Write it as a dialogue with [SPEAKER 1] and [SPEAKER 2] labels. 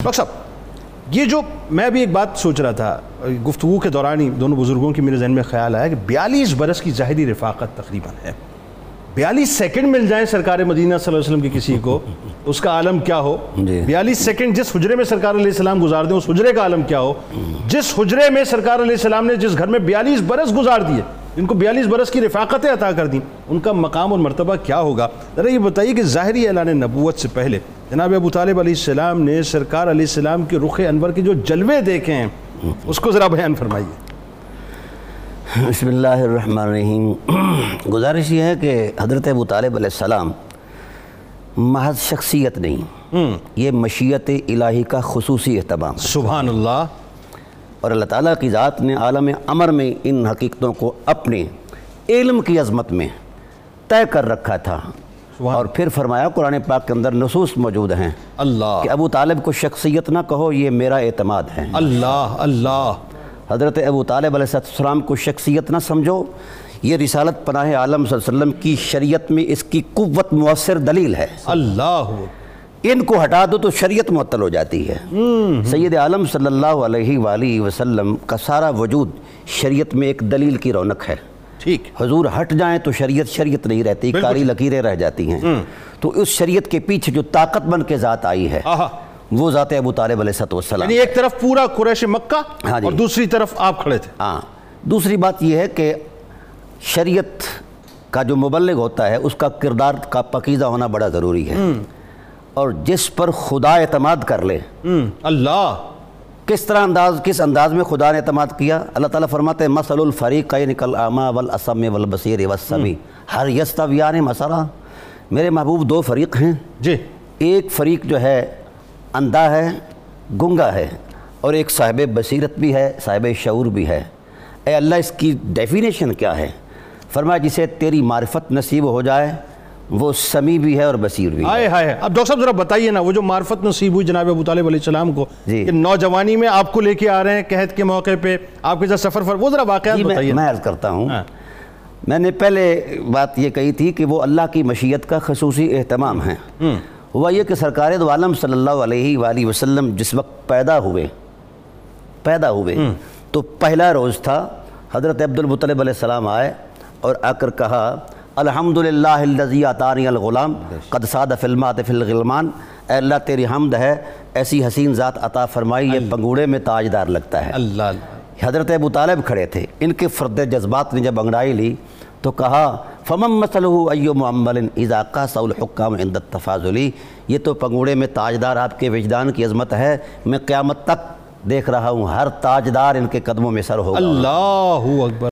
[SPEAKER 1] Doctor صاحب یہ جو میں بھی ایک بات سوچ رہا تھا گفتگو کے دوران ہی دونوں بزرگوں کی میرے ذہن میں خیال آیا کہ بیالیس برس کی ظاہری رفاقت تقریباً ہے۔ بیالیس سیکنڈ مل جائیں سرکار مدینہ صلی اللہ علیہ وسلم کی کسی کو اس کا عالم کیا ہو؟
[SPEAKER 2] جی۔
[SPEAKER 1] بیالیس سیکنڈ جس حجرے میں سرکار علیہ السلام گزار دیں اس حجرے کا عالم کیا ہو؟ جس حجرے میں سرکار علیہ السلام نے جس گھر میں بیالیس برس گزار دیے ان کو بیالیس برس کی رفاقتیں عطا کر دیں ان کا مقام اور مرتبہ کیا ہوگا؟ ذرا یہ بتائیے کہ ظاہری اعلان نبوت سے پہلے جناب ابو طالب علیہ السلام نے سرکار علیہ السلام کے رخ انور کے جو جلوے دیکھے ہیں اس کو ذرا بیان فرمائیے۔
[SPEAKER 2] بسم اللہ الرحمن الرحیم۔ گزارش یہ ہے کہ حضرت ابو طالب علیہ السلام محض شخصیت نہیں یہ مشیت الہی کا خصوصی اہتمام۔
[SPEAKER 1] سبحان اللہ۔
[SPEAKER 2] اور اللہ تعالیٰ کی ذات نے عالم امر میں ان حقیقتوں کو اپنے علم کی عظمت میں طے کر رکھا تھا۔ اور پھر فرمایا قرآن پاک کے اندر نصوص موجود ہیں۔
[SPEAKER 1] اللہ۔
[SPEAKER 2] کہ ابو طالب کو شخصیت نہ کہو یہ میرا اعتماد ہے۔
[SPEAKER 1] اللہ اللہ۔
[SPEAKER 2] حضرت ابو طالب علیہ السلام کو شخصیت نہ سمجھو یہ رسالت پناہ عالم صلی اللہ علیہ وسلم کی شریعت میں اس کی قوت مؤثر دلیل ہے۔
[SPEAKER 1] اللہ۔
[SPEAKER 2] ان کو ہٹا دو تو شریعت معطل ہو جاتی ہے۔ سید عالم صلی اللہ علیہ وآلہ وسلم کا سارا وجود شریعت میں ایک دلیل کی رونق ہے۔
[SPEAKER 1] ٹھیک۔
[SPEAKER 2] حضور ہٹ جائیں تو شریعت شریعت نہیں رہتی۔ کاری لکیریں رہ جاتی ہیں۔ تو اس شریعت کے پیچھے جو طاقت بن کے ذات آئی ہے وہ ذات ابو طالب علیہ السلام
[SPEAKER 1] یعنی ایک طرف پورا قریش مکہ
[SPEAKER 2] ہاں جی۔
[SPEAKER 1] اور دوسری طرف آپ کھڑے تھے۔
[SPEAKER 2] ہاں۔ دوسری بات یہ ہے کہ شریعت کا جو مبلغ ہوتا ہے اس کا کردار کا پکیزہ ہونا بڑا ضروری ہے۔ اور جس پر خدا اعتماد کر لے۔
[SPEAKER 1] اللہ۔
[SPEAKER 2] کس طرح انداز کس انداز میں خدا نے اعتماد کیا؟ اللہ تعالیٰ فرماتے ہیں مسل الفریقین کل اعما والاسم والبصیر والسمی۔ ہر یستویان مسئلہ میرے محبوب دو فریق ہیں۔
[SPEAKER 1] جی۔
[SPEAKER 2] ایک فریق جو ہے اندھا ہے گنگا ہے۔ اور ایک صاحب بصیرت بھی ہے صاحب شعور بھی ہے۔ اے اللہ اس کی ڈیفینیشن کیا ہے؟ فرمایا جسے تیری معرفت نصیب ہو جائے۔ وہ سمیع بھی ہے اور بصیر بھی ہے۔
[SPEAKER 1] ہائے ہائے۔ اب ڈاکٹر صاحب ذرا بتائیے نا وہ جو معرفت نصیب ہوئی جناب ابو طالب علیہ السلام کو
[SPEAKER 2] جی۔
[SPEAKER 1] کہ نوجوانی میں آپ کو لے کے آ رہے ہیں قحط کے موقع پہ آپ کے ساتھ سفر فر وہ ذرا واقعات
[SPEAKER 2] جی
[SPEAKER 1] بتائیے۔
[SPEAKER 2] میں عرض کرتا ہوں۔
[SPEAKER 1] ہاں۔
[SPEAKER 2] میں نے پہلے بات یہ کہی تھی کہ وہ اللہ کی مشیت کا خصوصی اہتمام ہے۔ ہوا یہ کہ سرکار دو عالم صلی اللہ علیہ وآلہ وسلم جس وقت پیدا ہوئے پیدا ہوئے تو پہلا روز تھا حضرت عبد المطلب علیہ السلام آئے اور آ کر کہا الحمدللہ الذی عطانی الغلام قد ساد فلمات فی الغلمان۔ اے اللہ تیری حمد ہے ایسی حسین ذات عطا فرمائی یہ پنگوڑے میں تاجدار لگتا ہے۔
[SPEAKER 1] اللہ۔
[SPEAKER 2] حضرت ابو طالب کھڑے تھے ان کے فرد جذبات نے جب انگڑائی لی تو کہا فمم مسلہ ایو معمل اذا قاس الحکام عند التفاضلی یہ تو پنگوڑے میں تاجدار آپ کے وجدان کی عظمت ہے میں قیامت تک دیکھ رہا ہوں ہر تاجدار ان کے قدموں میں سر ہوگا۔
[SPEAKER 1] اللہ۔ اکبر